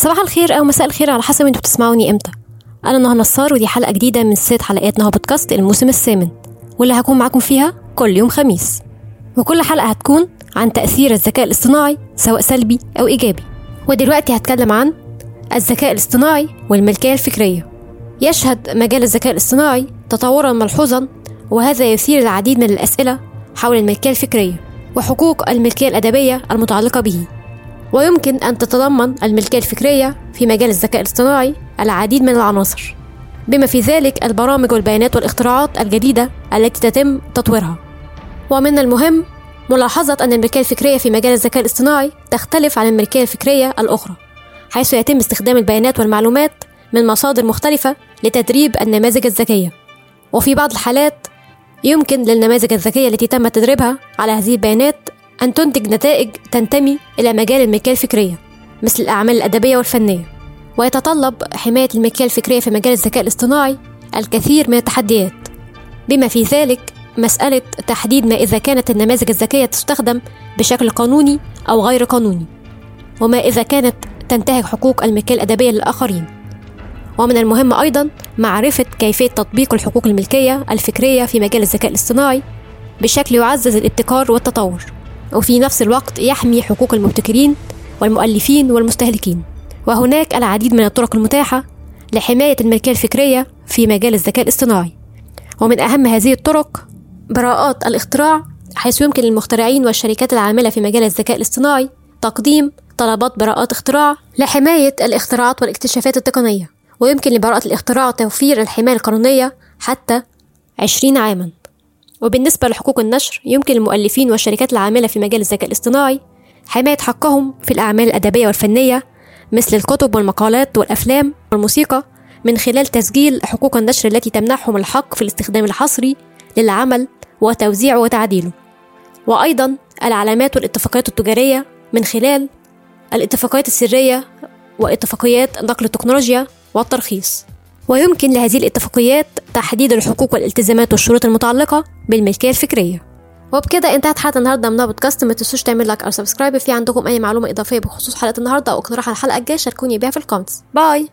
صباح الخير أو مساء الخير على حسب أنتوا بتسمعوني إمتى. أنا نهى نصار ودي حلقة جديدة من ست حلقات نهى بودكاست الموسم الثامن واللي هكون معاكم فيها كل يوم خميس. وكل حلقة هتكون عن تأثير الذكاء الاصطناعي سواء سلبي أو إيجابي. ودلوقتي هتكلم عن الذكاء الاصطناعي والملكية الفكرية. يشهد مجال الذكاء الاصطناعي تطورا ملحوظا وهذا يثير العديد من الأسئلة حول الملكية الفكرية وحقوق الملكية الأدبية المتعلقة به. ويمكن أن تتضمن الملكية الفكرية في مجال الذكاء الاصطناعي العديد من العناصر بما في ذلك البرامج والبيانات والاختراعات الجديدة التي تتم تطويرها. ومن المهم ملاحظة أن الملكية الفكرية في مجال الذكاء الاصطناعي تختلف عن الملكية الفكرية الأخرى حيث يتم استخدام البيانات والمعلومات من مصادر مختلفة لتدريب النماذج الذكية. وفي بعض الحالات يمكن للنماذج الذكية التي تم تدريبها على هذه البيانات أن تنتج نتائج تنتمي إلى مجال الملكية الفكرية مثل الأعمال الأدبية والفنية. ويتطلب حماية الملكية الفكرية في مجال الذكاء الاصطناعي الكثير من التحديات. بما في ذلك مسألة تحديد ما إذا كانت النماذج الذكية تستخدم بشكل قانوني أو غير قانوني وما إذا كانت تنتهك حقوق الملكية الأدبية للآخرين. ومن المهم أيضا معرفة كيفية تطبيق الحقوق الملكية الفكرية في مجال الذكاء الاصطناعي بشكل يعزز الابتكار والتطور. وفي نفس الوقت يحمي حقوق المبتكرين والمؤلفين والمستهلكين. وهناك العديد من الطرق المتاحة لحماية الملكية الفكرية في مجال الذكاء الاصطناعي. ومن أهم هذه الطرق براءات الاختراع حيث يمكن للمخترعين والشركات العاملة في مجال الذكاء الاصطناعي تقديم طلبات براءات اختراع لحماية الاختراعات والاكتشافات التقنية. ويمكن لبراءة الاختراع توفير الحماية القانونية حتى 20 عاما. وبالنسبة لحقوق النشر يمكن للمؤلفين والشركات العاملة في مجال الذكاء الاصطناعي حماية حقهم في الأعمال الأدبية والفنية مثل الكتب والمقالات والأفلام والموسيقى من خلال تسجيل حقوق النشر التي تمنحهم الحق في الاستخدام الحصري للعمل وتوزيعه وتعديله. وأيضا العلامات والاتفاقيات التجارية من خلال الاتفاقيات السرية واتفاقيات نقل التكنولوجيا والترخيص. ويمكن لهذه الاتفاقيات تحديد الحقوق والالتزامات والشروط المتعلقة بالملكية الفكرية. وبكده انتهت حلقة النهاردة من بودكاست ما تنسوش تعمل like أو subscribe. لو عندكم أي معلومة إضافية بخصوص حلقة النهاردة أو اقتراح على الحلقة الجاية شاركوني بيها في ال comments. bye!